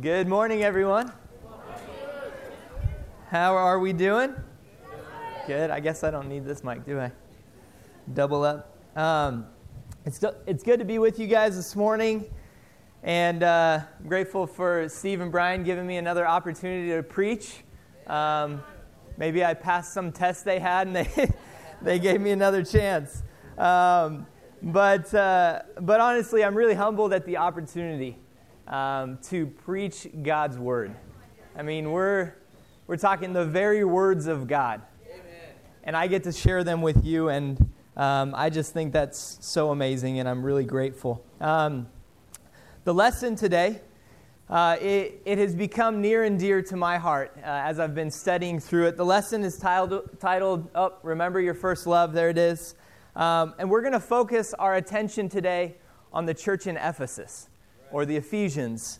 Good morning, everyone. How are we doing? Good. I guess I don't need this mic, do I? Double up. Um, it's, it's good to be with you guys this morning. And uh, I'm grateful for Steve and Brian giving me another opportunity to preach. Um, maybe I passed some test they had and they, they gave me another chance. Um, but, uh, but honestly, I'm really humbled at the opportunity um, to preach God's word. I mean, we're, we're talking the very words of God. Amen. And I get to share them with you, and um, I just think that's so amazing, and I'm really grateful. Um, the lesson today, uh, it, it has become near and dear to my heart uh, as I've been studying through it. The lesson is titled, titled oh, Remember Your First Love. There it is. Um, and we're going to focus our attention today on the church in Ephesus or the Ephesians.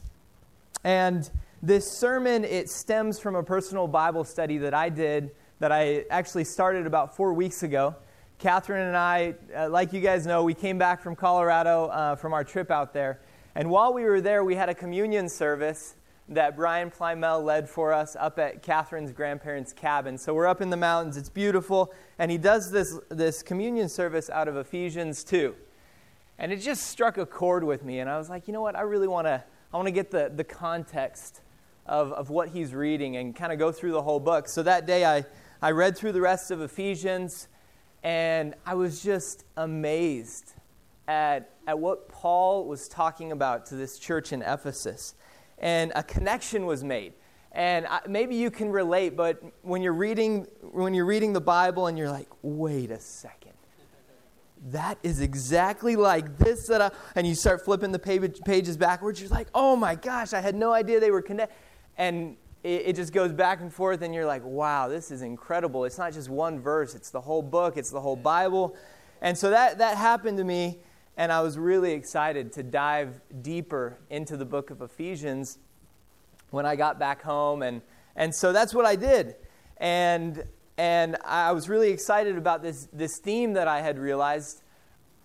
And this sermon, it stems from a personal Bible study that I did that I actually started about four weeks ago. Catherine and I, uh, like you guys know, we came back from Colorado uh, from our trip out there. And while we were there, we had a communion service that Brian Plymel led for us up at Catherine's grandparents' cabin. So we're up in the mountains, it's beautiful, and he does this, this communion service out of Ephesians 2. And it just struck a chord with me, and I was like, you know what, I really want to I want to get the, the context of, of what he's reading and kind of go through the whole book. So that day I, I read through the rest of Ephesians, and I was just amazed at, at what Paul was talking about to this church in Ephesus and a connection was made. And I, maybe you can relate, but when you're reading when you're reading the Bible and you're like, wait a second, that is exactly like this that I, and you start flipping the page, pages backwards. You're like, oh my gosh, I had no idea they were connected, and it, it just goes back and forth, and you're like, wow, this is incredible. It's not just one verse; it's the whole book, it's the whole Bible, and so that that happened to me and I was really excited to dive deeper into the book of Ephesians when I got back home. And, and so that's what I did. And, and I was really excited about this, this theme that I had realized.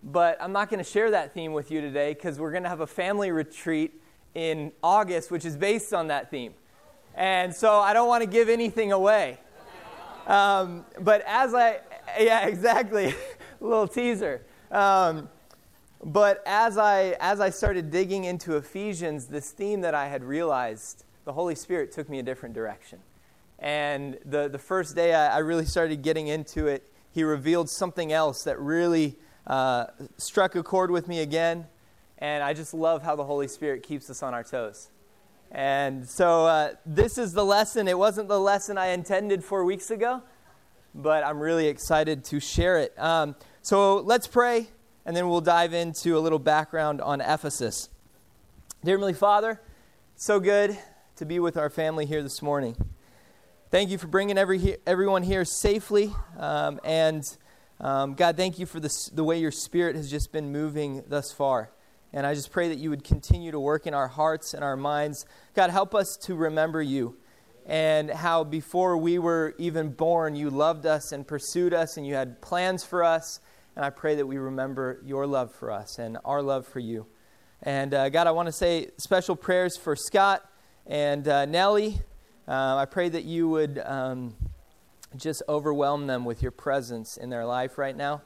But I'm not going to share that theme with you today because we're going to have a family retreat in August, which is based on that theme. And so I don't want to give anything away. Um, but as I, yeah, exactly, little teaser. Um, but as I, as I started digging into Ephesians, this theme that I had realized, the Holy Spirit took me a different direction. And the, the first day I, I really started getting into it, he revealed something else that really uh, struck a chord with me again. And I just love how the Holy Spirit keeps us on our toes. And so uh, this is the lesson. It wasn't the lesson I intended four weeks ago, but I'm really excited to share it. Um, so let's pray and then we'll dive into a little background on Ephesus. Dear Heavenly Father, so good to be with our family here this morning. Thank you for bringing every, everyone here safely. Um, and um, God, thank you for the, the way your Spirit has just been moving thus far. And I just pray that you would continue to work in our hearts and our minds. God, help us to remember you and how before we were even born, you loved us and pursued us and you had plans for us. And I pray that we remember your love for us and our love for you. And uh, God, I want to say special prayers for Scott and uh, Nellie. Uh, I pray that you would um, just overwhelm them with your presence in their life right now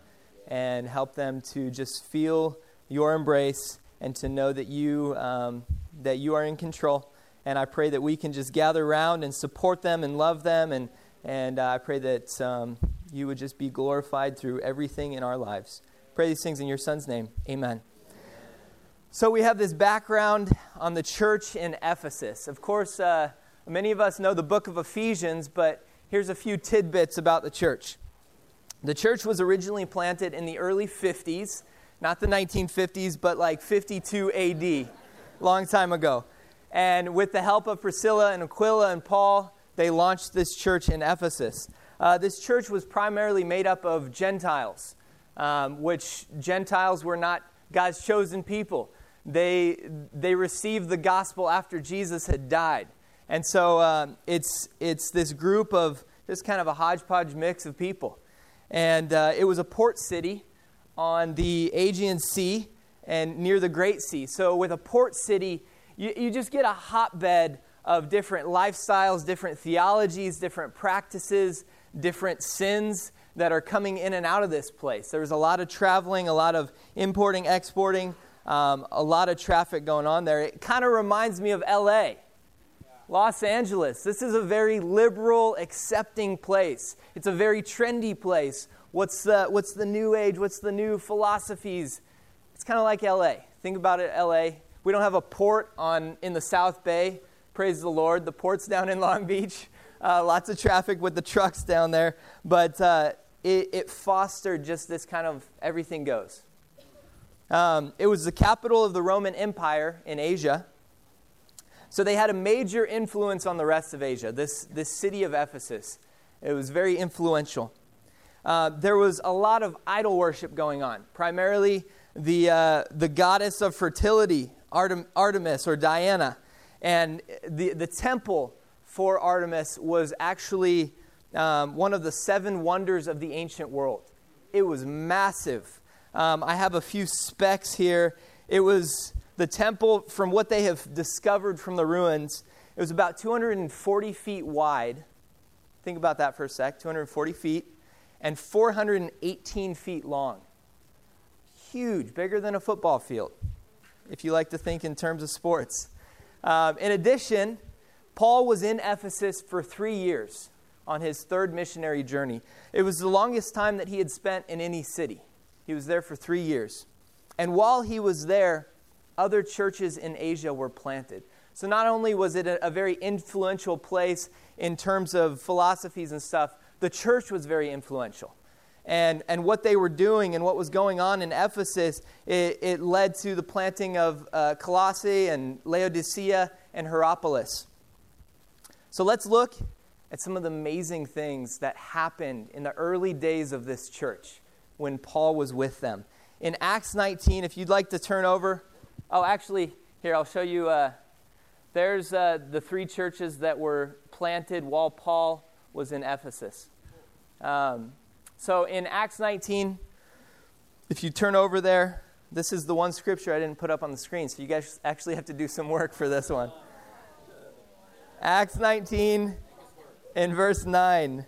and help them to just feel your embrace and to know that you, um, that you are in control. And I pray that we can just gather around and support them and love them. And, and uh, I pray that um, you would just be glorified through everything in our lives. Pray these things in your son's name. Amen. So we have this background on the church in Ephesus. Of course, uh, many of us know the book of Ephesians, but here's a few tidbits about the church. The church was originally planted in the early 50s, not the 1950s, but like 52 AD, long time ago. And with the help of Priscilla and Aquila and Paul, they launched this church in Ephesus uh, this church was primarily made up of Gentiles, um, which Gentiles were not God's chosen people. They, they received the gospel after Jesus had died. And so um, it's, it's this group of this kind of a hodgepodge mix of people. And uh, it was a port city on the Aegean Sea and near the Great Sea. So, with a port city, you, you just get a hotbed of different lifestyles, different theologies, different practices, different sins that are coming in and out of this place. There was a lot of traveling, a lot of importing, exporting, um, a lot of traffic going on there. It kind of reminds me of LA. Los Angeles. This is a very liberal, accepting place. It's a very trendy place. What's the, what's the new age? What's the new philosophies? It's kind of like LA. Think about it, LA. We don't have a port on, in the South Bay. Praise the Lord. The port's down in Long Beach. Uh, lots of traffic with the trucks down there. But uh, it, it, fostered just this kind of everything goes. Um, it was the capital of the Roman Empire in Asia. So they had a major influence on the rest of Asia, this, this city of Ephesus. It was very influential. Uh, there was a lot of idol worship going on, primarily the, uh, the goddess of fertility, Artem, Artemis or Diana. And the, the temple for Artemis was actually um, one of the seven wonders of the ancient world. It was massive. Um, I have a few specs here. It was the temple, from what they have discovered from the ruins, it was about 240 feet wide. Think about that for a sec 240 feet and 418 feet long. Huge, bigger than a football field, if you like to think in terms of sports. Um, in addition, Paul was in Ephesus for three years on his third missionary journey. It was the longest time that he had spent in any city. He was there for three years. And while he was there, other churches in Asia were planted. So not only was it a, a very influential place in terms of philosophies and stuff, the church was very influential. And, and what they were doing and what was going on in Ephesus, it, it led to the planting of uh, Colossae and Laodicea and Hierapolis. So let's look at some of the amazing things that happened in the early days of this church when Paul was with them. In Acts 19, if you'd like to turn over Oh, actually, here, I'll show you. Uh, there's uh, the three churches that were planted while Paul was in Ephesus. Um, so in Acts 19, if you turn over there, this is the one scripture I didn't put up on the screen, so you guys actually have to do some work for this one. Acts 19 in verse 9.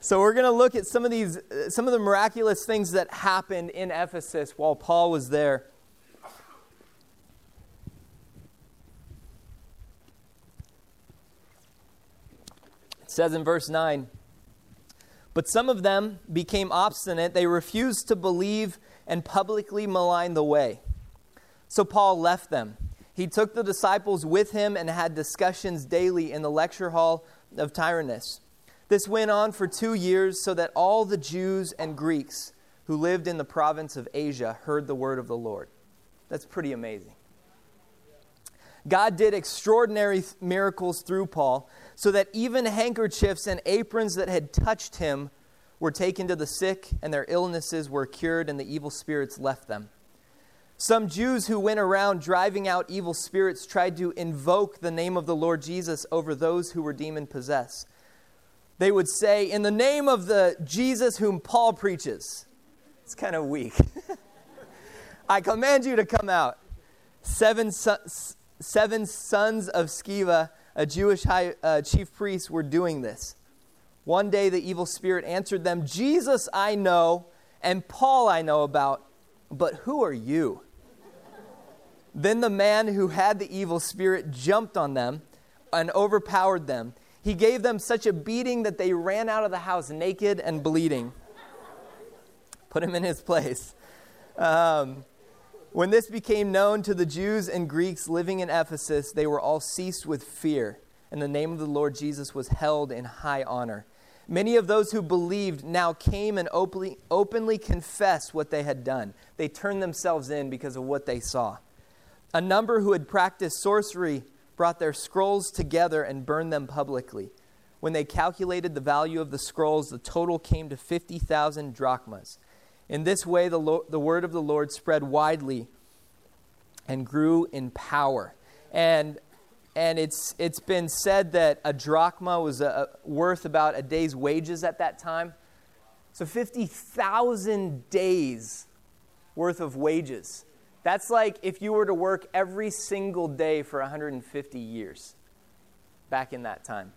So we're going to look at some of these uh, some of the miraculous things that happened in Ephesus while Paul was there. Says in verse 9 But some of them became obstinate. They refused to believe and publicly maligned the way. So Paul left them. He took the disciples with him and had discussions daily in the lecture hall of Tyrannus. This went on for two years, so that all the Jews and Greeks who lived in the province of Asia heard the word of the Lord. That's pretty amazing. God did extraordinary miracles through Paul, so that even handkerchiefs and aprons that had touched him were taken to the sick, and their illnesses were cured, and the evil spirits left them. Some Jews who went around driving out evil spirits tried to invoke the name of the Lord Jesus over those who were demon possessed. They would say, In the name of the Jesus whom Paul preaches. It's kind of weak. I command you to come out. Seven, seven sons of Sceva, a Jewish high, uh, chief priest, were doing this. One day the evil spirit answered them, Jesus I know, and Paul I know about, but who are you? then the man who had the evil spirit jumped on them and overpowered them. He gave them such a beating that they ran out of the house naked and bleeding. Put him in his place. Um, when this became known to the Jews and Greeks living in Ephesus, they were all seized with fear, and the name of the Lord Jesus was held in high honor. Many of those who believed now came and openly, openly confessed what they had done. They turned themselves in because of what they saw. A number who had practiced sorcery brought their scrolls together and burned them publicly. When they calculated the value of the scrolls, the total came to 50,000 drachmas. In this way, the, Lo- the word of the Lord spread widely and grew in power. And, and it's, it's been said that a drachma was a, a, worth about a day's wages at that time. So 50,000 days worth of wages That's like if you were to work every single day for 150 years back in that time.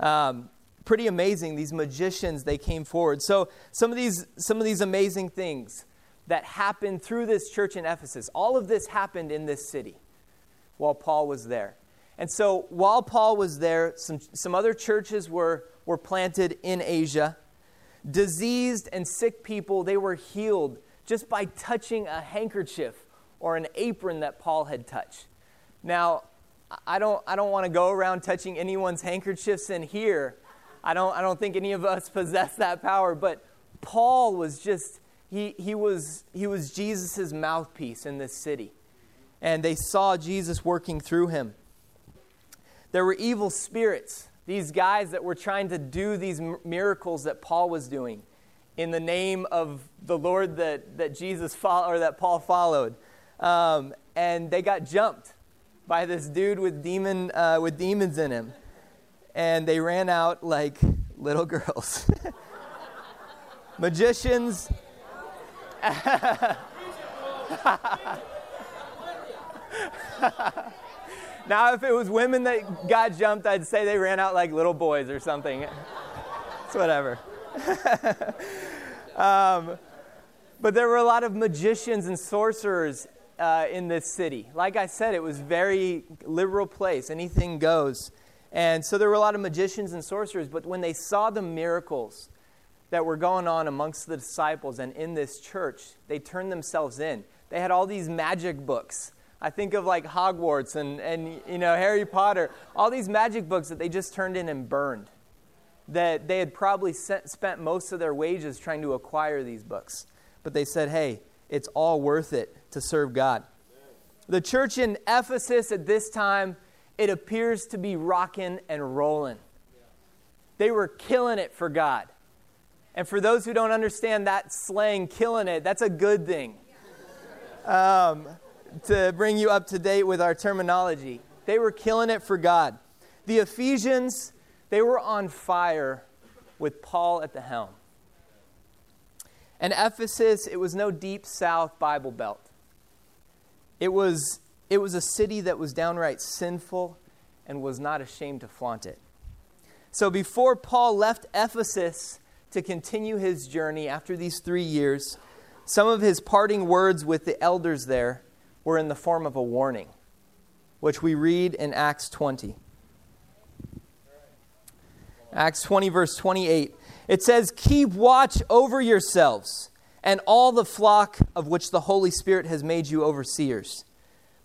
Um, pretty amazing. These magicians, they came forward. So some of these, some of these amazing things that happened through this church in Ephesus, all of this happened in this city while Paul was there. And so while Paul was there, some, some other churches were, were planted in Asia. Diseased and sick people, they were healed just by touching a handkerchief or an apron that Paul had touched. Now, I don't, I don't want to go around touching anyone's handkerchiefs in here. I don't, I don't think any of us possess that power, but Paul was just, he, he was, he was Jesus' mouthpiece in this city. And they saw Jesus working through him. There were evil spirits, these guys that were trying to do these miracles that Paul was doing in the name of the Lord that, that Jesus followed, or that Paul followed. Um, and they got jumped by this dude with demon uh, with demons in him, and they ran out like little girls. Magicians. now, if it was women that got jumped, I'd say they ran out like little boys or something. it's whatever. um, but there were a lot of magicians and sorcerers uh, in this city. Like I said, it was very liberal place. Anything goes. And so there were a lot of magicians and sorcerers, but when they saw the miracles that were going on amongst the disciples and in this church, they turned themselves in. They had all these magic books. I think of like Hogwarts and, and you know Harry Potter, all these magic books that they just turned in and burned. That they had probably spent most of their wages trying to acquire these books. But they said, hey, it's all worth it to serve God. The church in Ephesus at this time, it appears to be rocking and rolling. They were killing it for God. And for those who don't understand that slang, killing it, that's a good thing. Um, to bring you up to date with our terminology, they were killing it for God. The Ephesians, they were on fire with Paul at the helm. And Ephesus, it was no deep south Bible belt. It was, it was a city that was downright sinful and was not ashamed to flaunt it. So before Paul left Ephesus to continue his journey after these three years, some of his parting words with the elders there were in the form of a warning, which we read in Acts 20. Acts 20, verse 28. It says, Keep watch over yourselves and all the flock of which the Holy Spirit has made you overseers.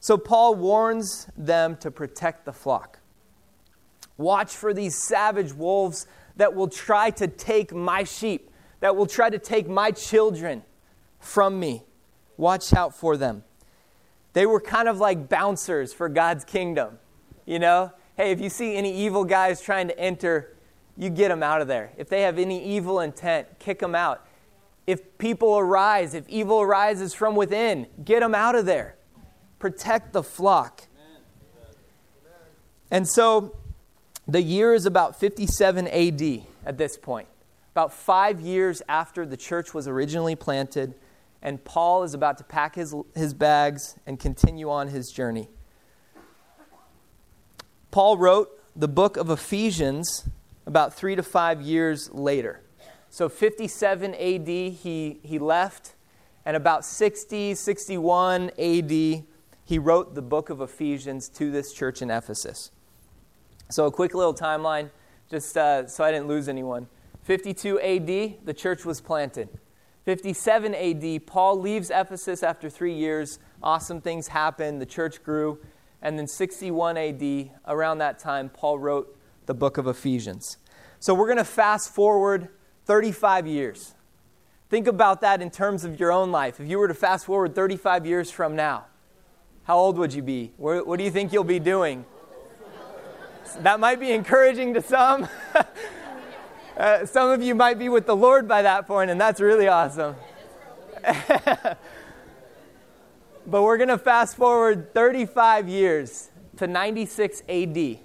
So Paul warns them to protect the flock. Watch for these savage wolves that will try to take my sheep, that will try to take my children from me. Watch out for them. They were kind of like bouncers for God's kingdom. You know, hey, if you see any evil guys trying to enter, you get them out of there. If they have any evil intent, kick them out. If people arise, if evil arises from within, get them out of there. Protect the flock. And so the year is about 57 AD at this point, about five years after the church was originally planted, and Paul is about to pack his, his bags and continue on his journey. Paul wrote the book of Ephesians about three to five years later. So 57 AD, he, he left, and about 60, 61 AD, he wrote the book of Ephesians to this church in Ephesus. So, a quick little timeline, just uh, so I didn't lose anyone. 52 AD, the church was planted. 57 AD, Paul leaves Ephesus after three years. Awesome things happen. The church grew. And then 61 AD, around that time, Paul wrote the book of Ephesians. So we're going to fast forward 35 years. Think about that in terms of your own life. If you were to fast forward 35 years from now, How old would you be? What, do you think you'll be doing? That might be encouraging to some. uh, some of you might be with the Lord by that point, and that's really awesome. but we're going to fast forward 35 years to 96 AD.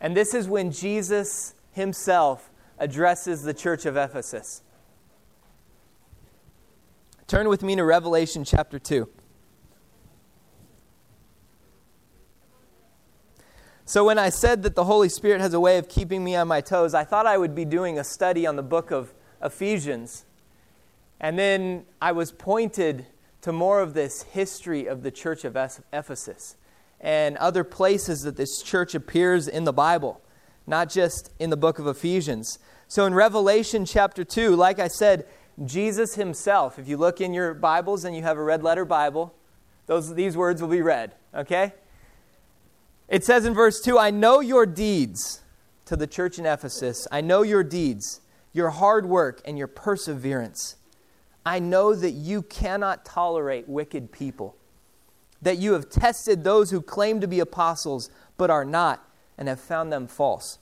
And this is when Jesus himself addresses the church of Ephesus. Turn with me to Revelation chapter 2. So, when I said that the Holy Spirit has a way of keeping me on my toes, I thought I would be doing a study on the book of Ephesians. And then I was pointed to more of this history of the church of Ephesus and other places that this church appears in the Bible, not just in the book of Ephesians. So, in Revelation chapter 2, like I said, Jesus himself, if you look in your Bibles and you have a red letter Bible, those, these words will be red, okay? It says in verse 2 I know your deeds to the church in Ephesus. I know your deeds, your hard work, and your perseverance. I know that you cannot tolerate wicked people, that you have tested those who claim to be apostles but are not, and have found them false.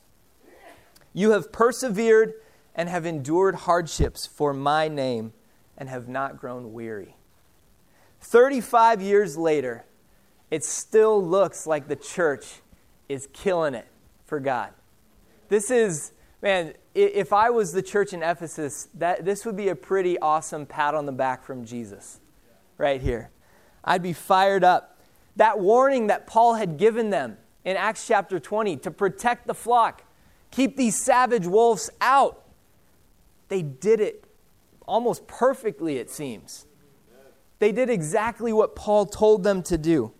You have persevered and have endured hardships for my name and have not grown weary. 35 years later, it still looks like the church is killing it for God. This is, man, if I was the church in Ephesus, that, this would be a pretty awesome pat on the back from Jesus right here. I'd be fired up. That warning that Paul had given them in Acts chapter 20 to protect the flock, keep these savage wolves out, they did it almost perfectly, it seems. They did exactly what Paul told them to do.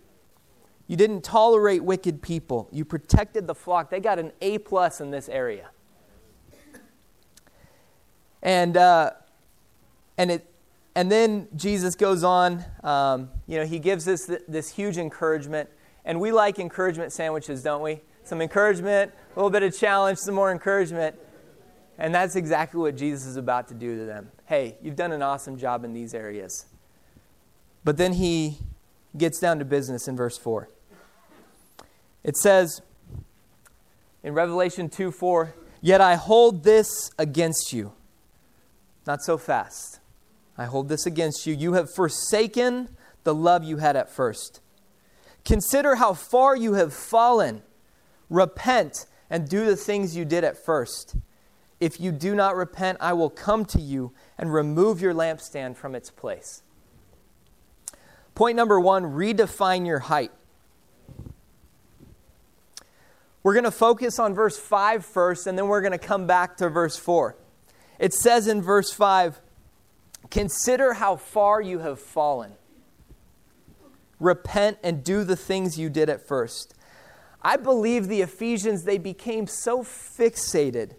You didn't tolerate wicked people. You protected the flock. They got an A plus in this area. And uh, and it and then Jesus goes on. Um, you know, he gives us this, this huge encouragement, and we like encouragement sandwiches, don't we? Some encouragement, a little bit of challenge, some more encouragement. And that's exactly what Jesus is about to do to them. Hey, you've done an awesome job in these areas. But then he gets down to business in verse 4. It says in Revelation 2 4, Yet I hold this against you. Not so fast. I hold this against you. You have forsaken the love you had at first. Consider how far you have fallen. Repent and do the things you did at first. If you do not repent, I will come to you and remove your lampstand from its place. Point number one redefine your height. We're going to focus on verse 5 first, and then we're going to come back to verse 4. It says in verse 5 Consider how far you have fallen. Repent and do the things you did at first. I believe the Ephesians, they became so fixated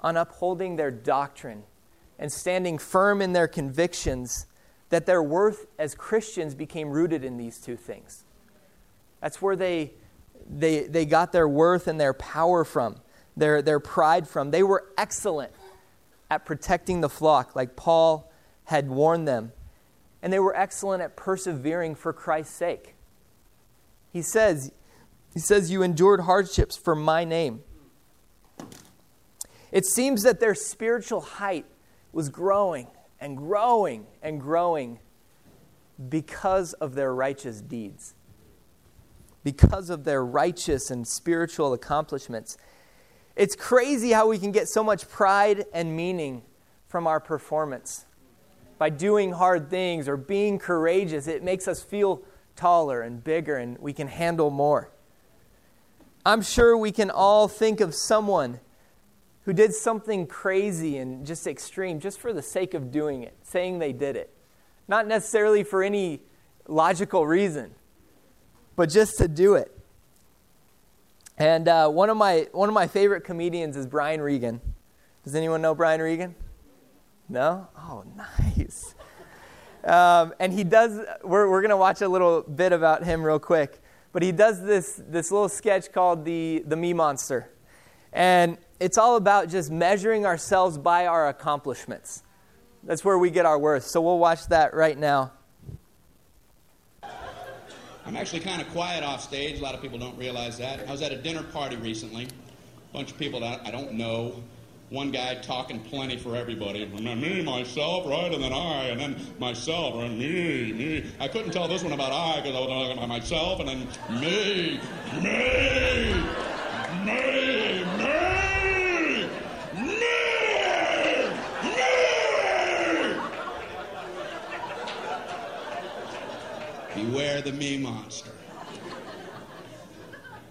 on upholding their doctrine and standing firm in their convictions that their worth as Christians became rooted in these two things. That's where they they, they got their worth and their power from, their, their pride from. They were excellent at protecting the flock, like Paul had warned them. And they were excellent at persevering for Christ's sake. He says, he says, You endured hardships for my name. It seems that their spiritual height was growing and growing and growing because of their righteous deeds because of their righteous and spiritual accomplishments. It's crazy how we can get so much pride and meaning from our performance. By doing hard things or being courageous, it makes us feel taller and bigger and we can handle more. I'm sure we can all think of someone who did something crazy and just extreme just for the sake of doing it, saying they did it. Not necessarily for any logical reason but just to do it. And uh, one, of my, one of my favorite comedians is Brian Regan. Does anyone know Brian Regan? No? Oh, nice. Um, and he does, we're, we're going to watch a little bit about him real quick. But he does this, this little sketch called the, the Me Monster. And it's all about just measuring ourselves by our accomplishments. That's where we get our worth. So we'll watch that right now. I'm actually kind of quiet off stage. A lot of people don't realize that. I was at a dinner party recently. A bunch of people that I don't know. One guy talking plenty for everybody. Me, myself, right? And then I, and then myself, and me, me. I couldn't tell this one about I because I was talking about myself, and then me, me, me, Beware the me monster.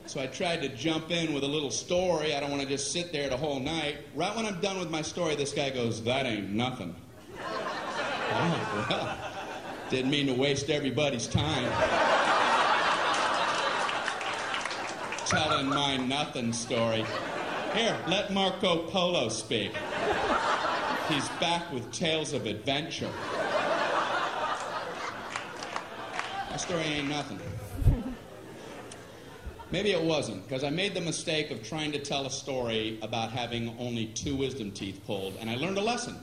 So I tried to jump in with a little story. I don't want to just sit there the whole night. Right when I'm done with my story, this guy goes, That ain't nothing. oh, well, didn't mean to waste everybody's time. Telling my nothing story. Here, let Marco Polo speak. He's back with tales of adventure. My story ain't nothing. Maybe it wasn't, because I made the mistake of trying to tell a story about having only two wisdom teeth pulled, and I learned a lesson.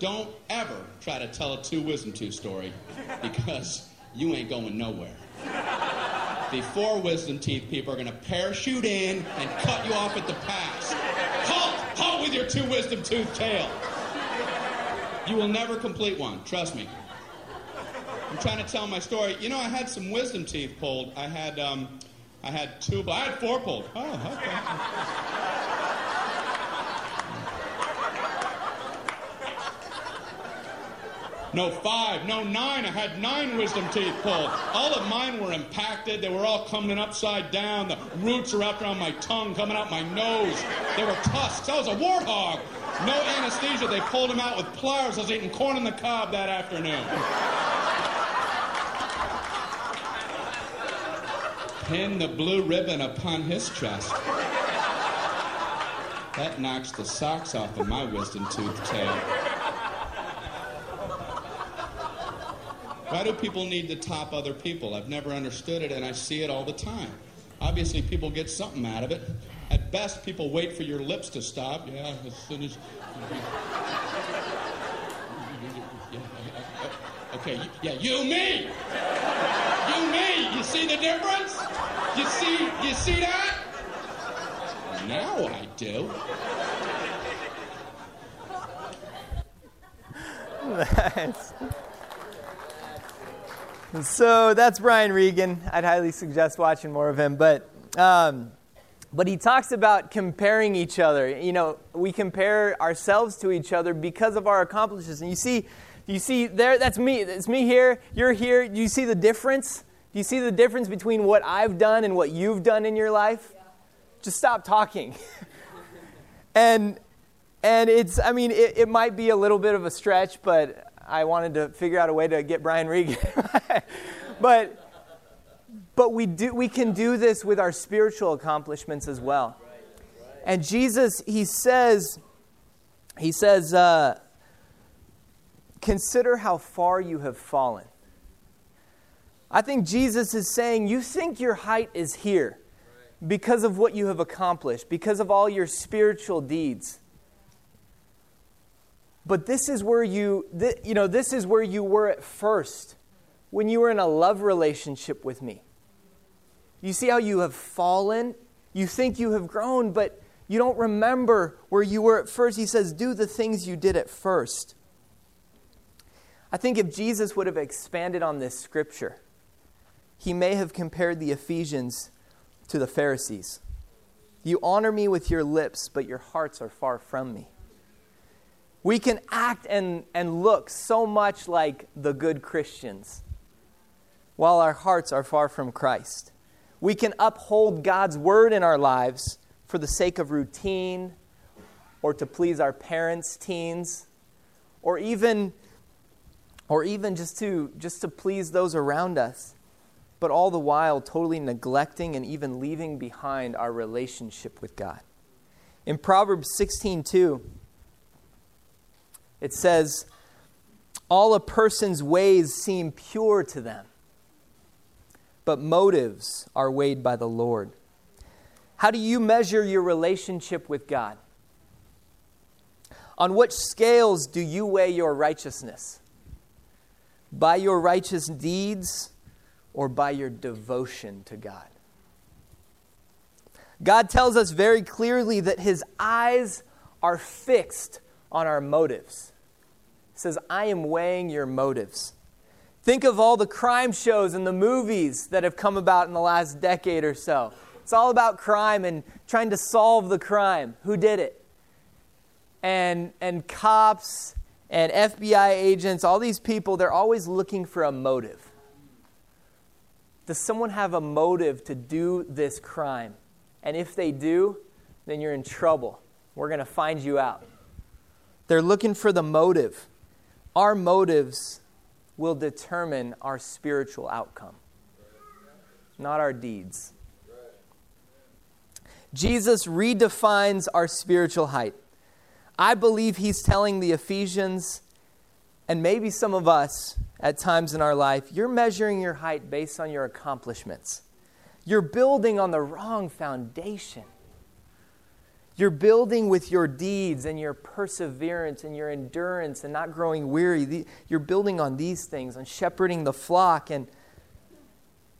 Don't ever try to tell a two wisdom tooth story, because you ain't going nowhere. The four wisdom teeth people are going to parachute in and cut you off at the pass. Halt! Halt with your two wisdom tooth tale. You will never complete one, trust me. I'm trying to tell my story. You know, I had some wisdom teeth pulled. I had um, I had two, but I had four pulled. Oh, okay. No five, no nine. I had nine wisdom teeth pulled. All of mine were impacted. They were all coming upside down. The roots are wrapped around my tongue, coming out my nose. They were tusks. I was a warthog. No anesthesia. They pulled them out with pliers. I was eating corn on the cob that afternoon. Pin the blue ribbon upon his chest. That knocks the socks off of my wisdom tooth tale. Why do people need to top other people? I've never understood it, and I see it all the time. Obviously, people get something out of it. At best, people wait for your lips to stop. Yeah, as soon as. Okay, yeah, you, me! You, me! You see the difference? You see, you see that? Now I do. That's... So that's Brian Regan. I'd highly suggest watching more of him. But, um, but he talks about comparing each other. You know, we compare ourselves to each other because of our accomplishments. And you see, you see there, that's me. It's me here. You're here. You see the difference? Do you see the difference between what I've done and what you've done in your life? Yeah. Just stop talking. and and it's, I mean, it, it might be a little bit of a stretch, but I wanted to figure out a way to get Brian Regan. but but we do we can do this with our spiritual accomplishments as well. And Jesus, he says, he says, uh, consider how far you have fallen. I think Jesus is saying, you think your height is here because of what you have accomplished, because of all your spiritual deeds. But this is where you, th- you know, this is where you were at first, when you were in a love relationship with me. You see how you have fallen? You think you have grown, but you don't remember where you were at first. He says, Do the things you did at first. I think if Jesus would have expanded on this scripture, he may have compared the Ephesians to the Pharisees. You honor me with your lips, but your hearts are far from me. We can act and, and look so much like the good Christians while our hearts are far from Christ. We can uphold God's word in our lives for the sake of routine or to please our parents, teens, or even or even just to just to please those around us. But all the while totally neglecting and even leaving behind our relationship with God. In Proverbs 16:2 it says, All a person's ways seem pure to them, but motives are weighed by the Lord. How do you measure your relationship with God? On which scales do you weigh your righteousness? By your righteous deeds or by your devotion to God? God tells us very clearly that his eyes are fixed on our motives. He says, I am weighing your motives. Think of all the crime shows and the movies that have come about in the last decade or so. It's all about crime and trying to solve the crime. Who did it? And, and cops and FBI agents, all these people, they're always looking for a motive. Does someone have a motive to do this crime? And if they do, then you're in trouble. We're going to find you out. They're looking for the motive. Our motives will determine our spiritual outcome, not our deeds. Jesus redefines our spiritual height. I believe he's telling the Ephesians, and maybe some of us at times in our life, you're measuring your height based on your accomplishments. You're building on the wrong foundation. You're building with your deeds and your perseverance and your endurance and not growing weary. You're building on these things, on shepherding the flock and,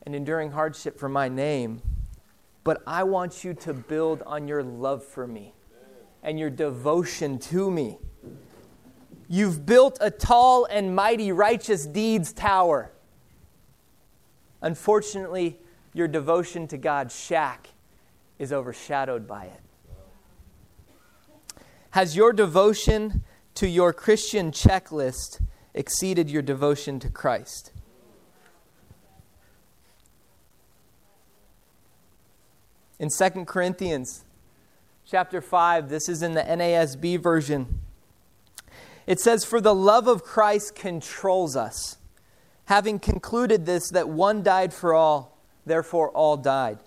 and enduring hardship for my name. But I want you to build on your love for me and your devotion to me. You've built a tall and mighty righteous deeds tower. Unfortunately, your devotion to God's shack is overshadowed by it. Has your devotion to your Christian checklist exceeded your devotion to Christ? In 2 Corinthians chapter 5, this is in the NASB version. It says, For the love of Christ controls us, having concluded this, that one died for all, therefore all died.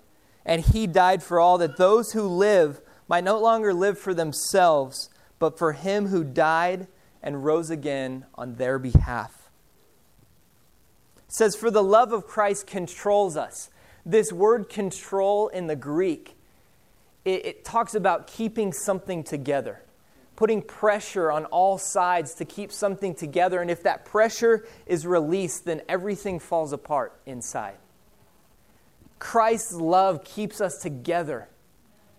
And he died for all, that those who live might no longer live for themselves, but for him who died and rose again on their behalf. It says, For the love of Christ controls us. This word control in the Greek, it, it talks about keeping something together putting pressure on all sides to keep something together. And if that pressure is released, then everything falls apart inside. Christ's love keeps us together,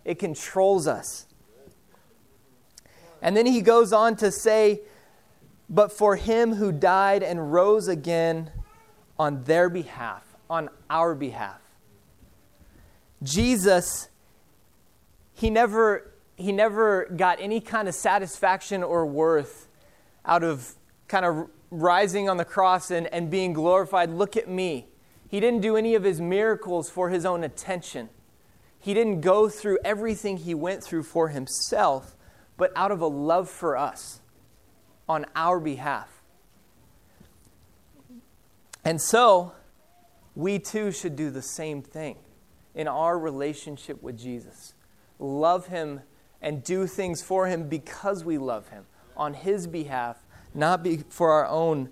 it controls us. And then he goes on to say, But for him who died and rose again on their behalf, on our behalf. Jesus, he never he never got any kind of satisfaction or worth out of kind of rising on the cross and, and being glorified. Look at me. He didn't do any of his miracles for his own attention. He didn't go through everything he went through for himself, but out of a love for us on our behalf. And so, we too should do the same thing in our relationship with Jesus. Love him and do things for Him because we love Him on His behalf, not be for our own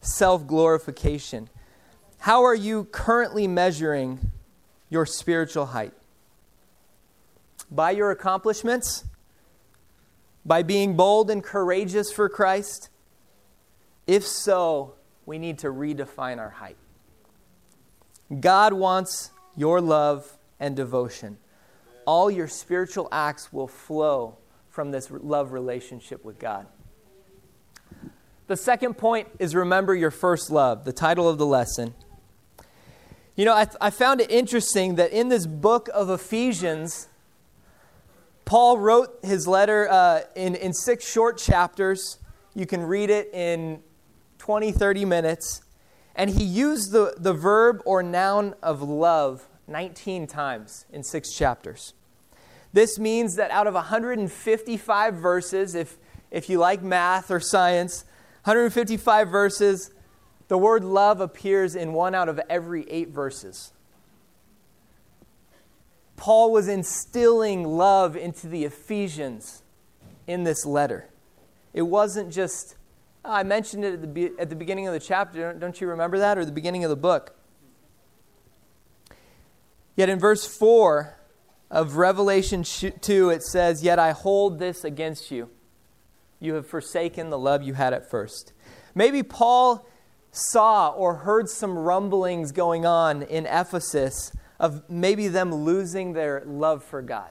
self glorification. How are you currently measuring your spiritual height? By your accomplishments? By being bold and courageous for Christ? If so, we need to redefine our height. God wants your love and devotion all your spiritual acts will flow from this love relationship with God. The second point is remember your first love, the title of the lesson. You know, I, I found it interesting that in this book of Ephesians, Paul wrote his letter uh, in, in six short chapters. You can read it in 20, 30 minutes. And he used the, the verb or noun of love 19 times in six chapters. This means that out of 155 verses, if, if you like math or science, 155 verses, the word love appears in one out of every eight verses. Paul was instilling love into the Ephesians in this letter. It wasn't just, oh, I mentioned it at the, be- at the beginning of the chapter. Don't, don't you remember that? Or the beginning of the book. Yet in verse 4 of Revelation 2, it says, Yet I hold this against you. You have forsaken the love you had at first. Maybe Paul saw or heard some rumblings going on in Ephesus of maybe them losing their love for God.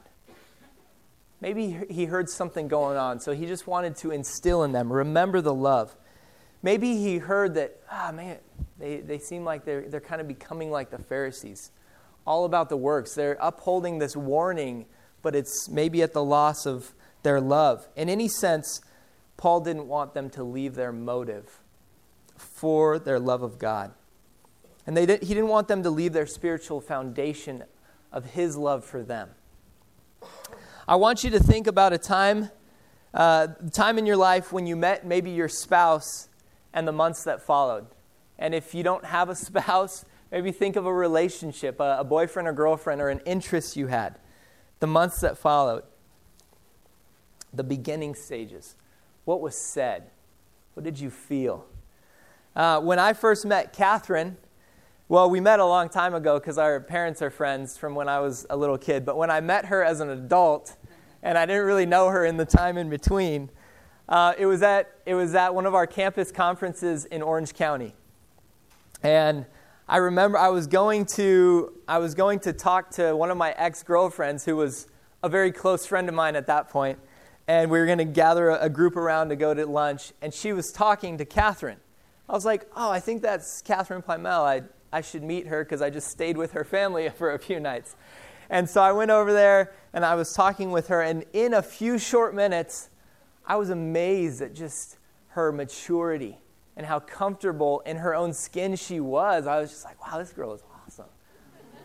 Maybe he heard something going on, so he just wanted to instill in them remember the love. Maybe he heard that, ah, man, they, they seem like they're, they're kind of becoming like the Pharisees, all about the works. They're upholding this warning, but it's maybe at the loss of their love. In any sense, Paul didn't want them to leave their motive for their love of God. And they did, he didn't want them to leave their spiritual foundation of his love for them. I want you to think about a time, uh, time in your life when you met maybe your spouse and the months that followed. And if you don't have a spouse, maybe think of a relationship, a, a boyfriend or girlfriend, or an interest you had. The months that followed, the beginning stages. What was said? What did you feel? Uh, when I first met Catherine, well, we met a long time ago because our parents are friends from when I was a little kid. But when I met her as an adult, and I didn't really know her in the time in between, uh, it, was at, it was at one of our campus conferences in Orange County. And I remember I was going to, I was going to talk to one of my ex girlfriends who was a very close friend of mine at that point, And we were going to gather a, a group around to go to lunch. And she was talking to Catherine. I was like, oh, I think that's Catherine Plymell. I, I should meet her because I just stayed with her family for a few nights. And so I went over there and I was talking with her. And in a few short minutes, I was amazed at just her maturity and how comfortable in her own skin she was. I was just like, wow, this girl is awesome.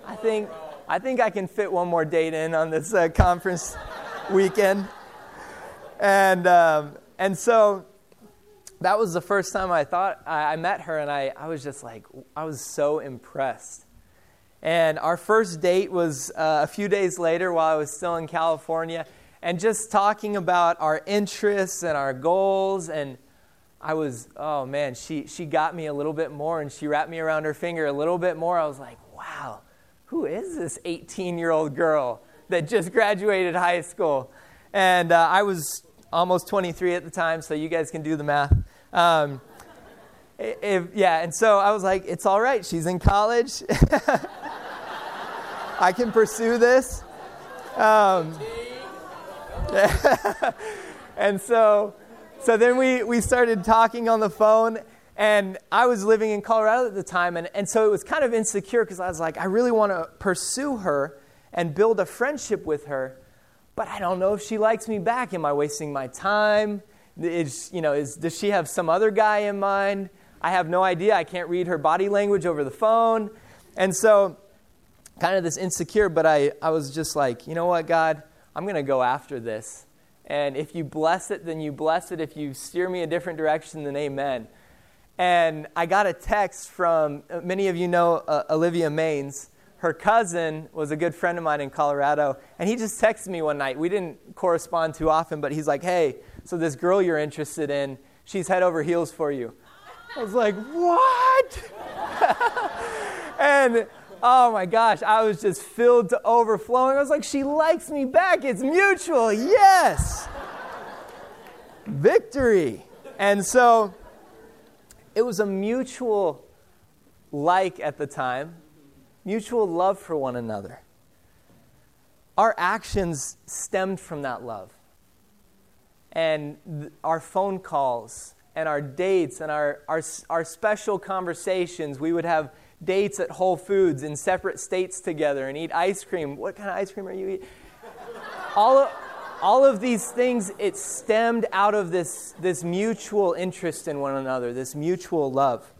I think, I, think I can fit one more date in on this uh, conference weekend. And, um, and so that was the first time I thought I, I met her, and I, I was just like, I was so impressed. And our first date was uh, a few days later while I was still in California, and just talking about our interests and our goals. And I was, oh man, she, she got me a little bit more, and she wrapped me around her finger a little bit more. I was like, wow, who is this 18 year old girl that just graduated high school? And uh, I was almost 23 at the time, so you guys can do the math. Um, if, yeah, and so I was like, it's all right. She's in college. I can pursue this. Um, and so, so then we, we started talking on the phone, and I was living in Colorado at the time, and, and so it was kind of insecure because I was like, I really want to pursue her and build a friendship with her, but I don't know if she likes me back. Am I wasting my time? Is, you know, is, does she have some other guy in mind? I have no idea. I can't read her body language over the phone. And so, kind of this insecure, but I, I was just like, you know what, God? I'm going to go after this. And if you bless it, then you bless it. If you steer me a different direction, then amen. And I got a text from, many of you know uh, Olivia Maines. Her cousin was a good friend of mine in Colorado. And he just texted me one night. We didn't correspond too often, but he's like, hey, so this girl you're interested in, she's head over heels for you. I was like, what? and oh my gosh, I was just filled to overflowing. I was like, she likes me back. It's mutual. Yes. Victory. And so it was a mutual like at the time, mutual love for one another. Our actions stemmed from that love and th- our phone calls and our dates and our, our, our special conversations. We would have dates at Whole Foods in separate states together and eat ice cream. What kind of ice cream are you eating? all, of, all of these things, it stemmed out of this, this mutual interest in one another, this mutual love.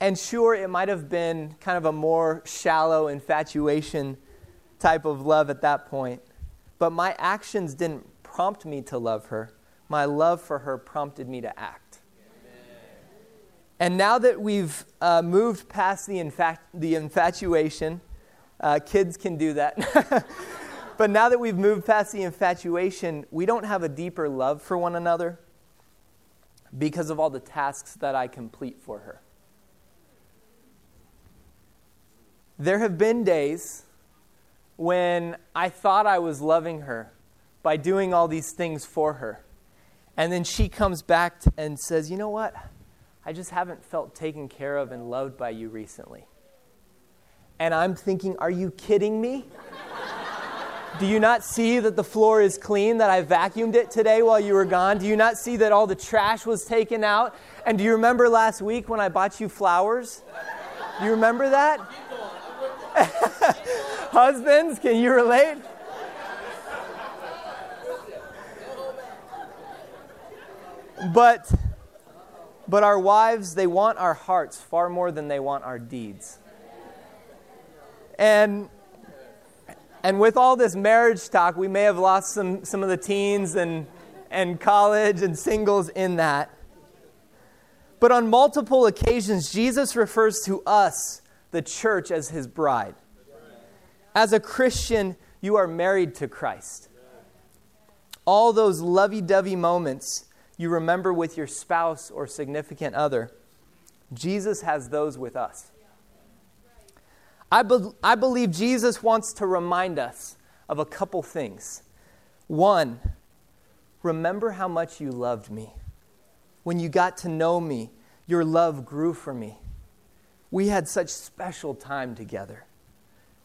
And sure, it might have been kind of a more shallow infatuation type of love at that point. But my actions didn't prompt me to love her. My love for her prompted me to act. And now that we've uh, moved past the, infat- the infatuation, uh, kids can do that. but now that we've moved past the infatuation, we don't have a deeper love for one another because of all the tasks that I complete for her. There have been days when I thought I was loving her by doing all these things for her. And then she comes back and says, You know what? I just haven't felt taken care of and loved by you recently. And I'm thinking, Are you kidding me? Do you not see that the floor is clean, that I vacuumed it today while you were gone? Do you not see that all the trash was taken out? And do you remember last week when I bought you flowers? Do you remember that? Husbands, can you relate? But but our wives, they want our hearts far more than they want our deeds. And and with all this marriage talk, we may have lost some, some of the teens and, and college and singles in that. But on multiple occasions, Jesus refers to us, the church, as his bride. As a Christian, you are married to Christ. All those lovey dovey moments you remember with your spouse or significant other, Jesus has those with us. I, be- I believe Jesus wants to remind us of a couple things. One, remember how much you loved me. When you got to know me, your love grew for me. We had such special time together.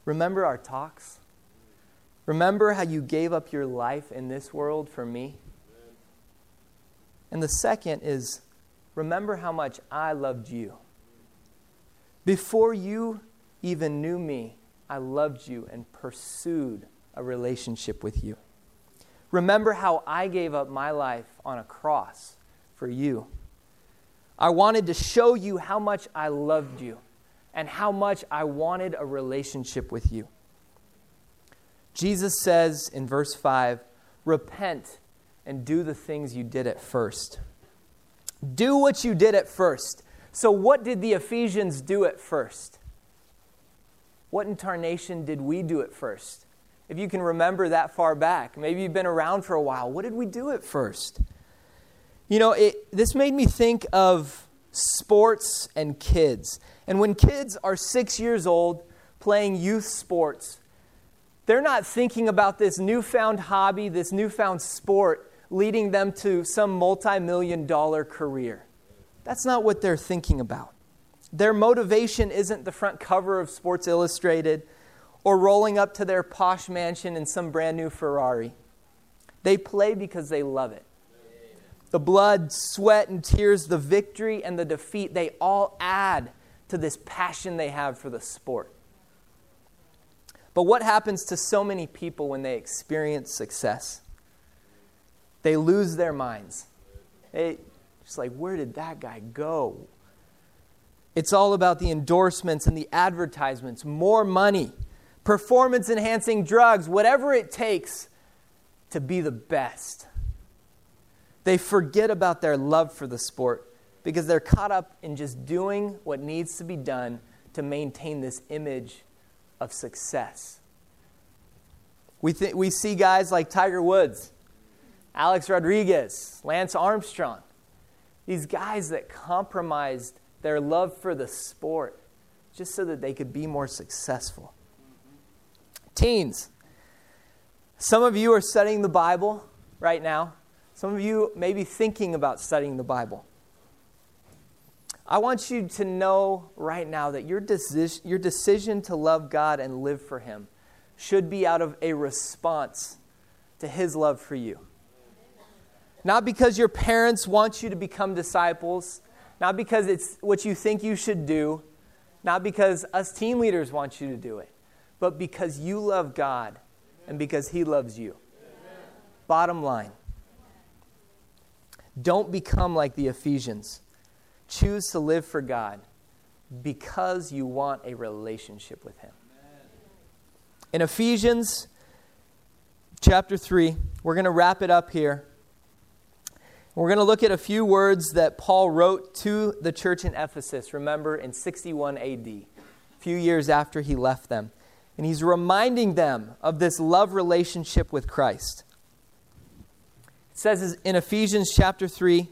Remember our talks? Remember how you gave up your life in this world for me? And the second is remember how much I loved you. Before you even knew me, I loved you and pursued a relationship with you. Remember how I gave up my life on a cross for you. I wanted to show you how much I loved you and how much I wanted a relationship with you. Jesus says in verse 5 Repent and do the things you did at first. Do what you did at first. So, what did the Ephesians do at first? What incarnation did we do at first? If you can remember that far back, maybe you've been around for a while. What did we do at first? You know, it, this made me think of sports and kids. And when kids are six years old playing youth sports, they're not thinking about this newfound hobby, this newfound sport leading them to some multi million dollar career. That's not what they're thinking about. Their motivation isn't the front cover of Sports Illustrated or rolling up to their posh mansion in some brand new Ferrari. They play because they love it. The blood, sweat, and tears, the victory and the defeat, they all add to this passion they have for the sport. But what happens to so many people when they experience success? They lose their minds. Just like, where did that guy go? It's all about the endorsements and the advertisements, more money, performance enhancing drugs, whatever it takes to be the best. They forget about their love for the sport because they're caught up in just doing what needs to be done to maintain this image of success. We, th- we see guys like Tiger Woods, Alex Rodriguez, Lance Armstrong, these guys that compromised their love for the sport, just so that they could be more successful. Teens, some of you are studying the Bible right now. Some of you may be thinking about studying the Bible. I want you to know right now that your, deci- your decision to love God and live for Him should be out of a response to His love for you. Not because your parents want you to become disciples, not because it's what you think you should do, not because us team leaders want you to do it, but because you love God and because He loves you. Amen. Bottom line don't become like the Ephesians. Choose to live for God because you want a relationship with Him. In Ephesians chapter 3, we're going to wrap it up here. We're going to look at a few words that Paul wrote to the church in Ephesus, remember, in 61 AD, a few years after he left them. And he's reminding them of this love relationship with Christ. It says in Ephesians chapter 3,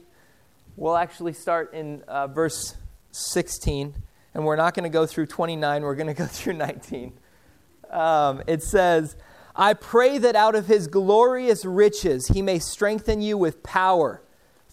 we'll actually start in uh, verse 16, and we're not going to go through 29, we're going to go through 19. Um, it says, I pray that out of his glorious riches he may strengthen you with power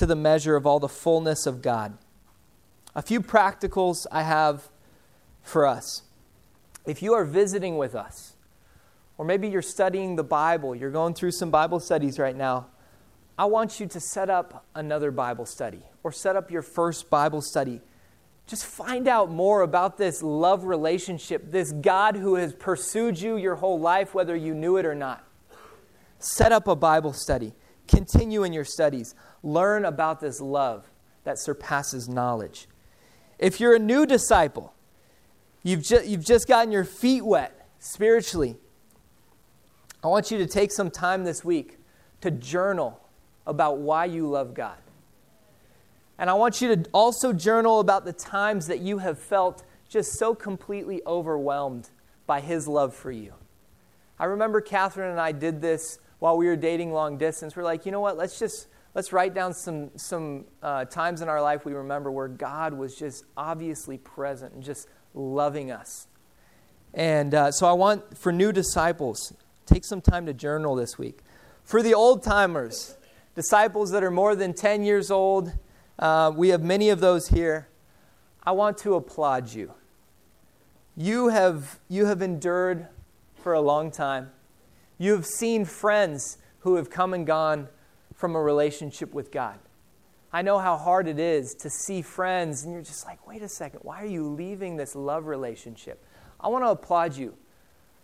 to the measure of all the fullness of God. A few practicals I have for us. If you are visiting with us, or maybe you're studying the Bible, you're going through some Bible studies right now, I want you to set up another Bible study or set up your first Bible study. Just find out more about this love relationship, this God who has pursued you your whole life, whether you knew it or not. Set up a Bible study. Continue in your studies. Learn about this love that surpasses knowledge. If you're a new disciple, you've, ju- you've just gotten your feet wet spiritually, I want you to take some time this week to journal about why you love God. And I want you to also journal about the times that you have felt just so completely overwhelmed by His love for you. I remember Catherine and I did this while we were dating long distance. We're like, you know what? Let's just let's write down some, some uh, times in our life we remember where God was just obviously present and just loving us. And uh, so I want, for new disciples, take some time to journal this week. For the old timers, disciples that are more than 10 years old, uh, we have many of those here. I want to applaud you. You have, you have endured for a long time. You have seen friends who have come and gone from a relationship with God. I know how hard it is to see friends and you're just like, wait a second, why are you leaving this love relationship? I want to applaud you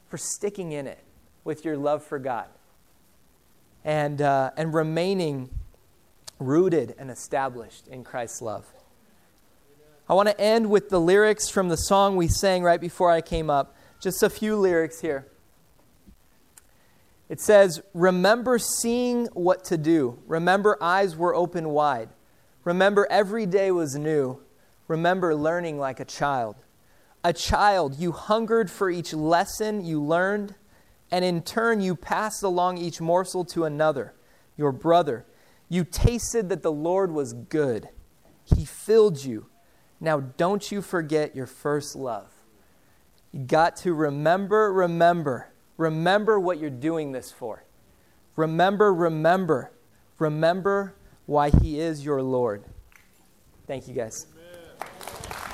for sticking in it with your love for God and, uh, and remaining rooted and established in Christ's love. I want to end with the lyrics from the song we sang right before I came up. Just a few lyrics here. It says, Remember seeing what to do. Remember eyes were open wide. Remember every day was new. Remember learning like a child. A child, you hungered for each lesson you learned, and in turn you passed along each morsel to another, your brother. You tasted that the Lord was good. He filled you. Now don't you forget your first love. You got to remember, remember Remember what you're doing this for. Remember, remember, remember why He is your Lord. Thank you, guys. Amen.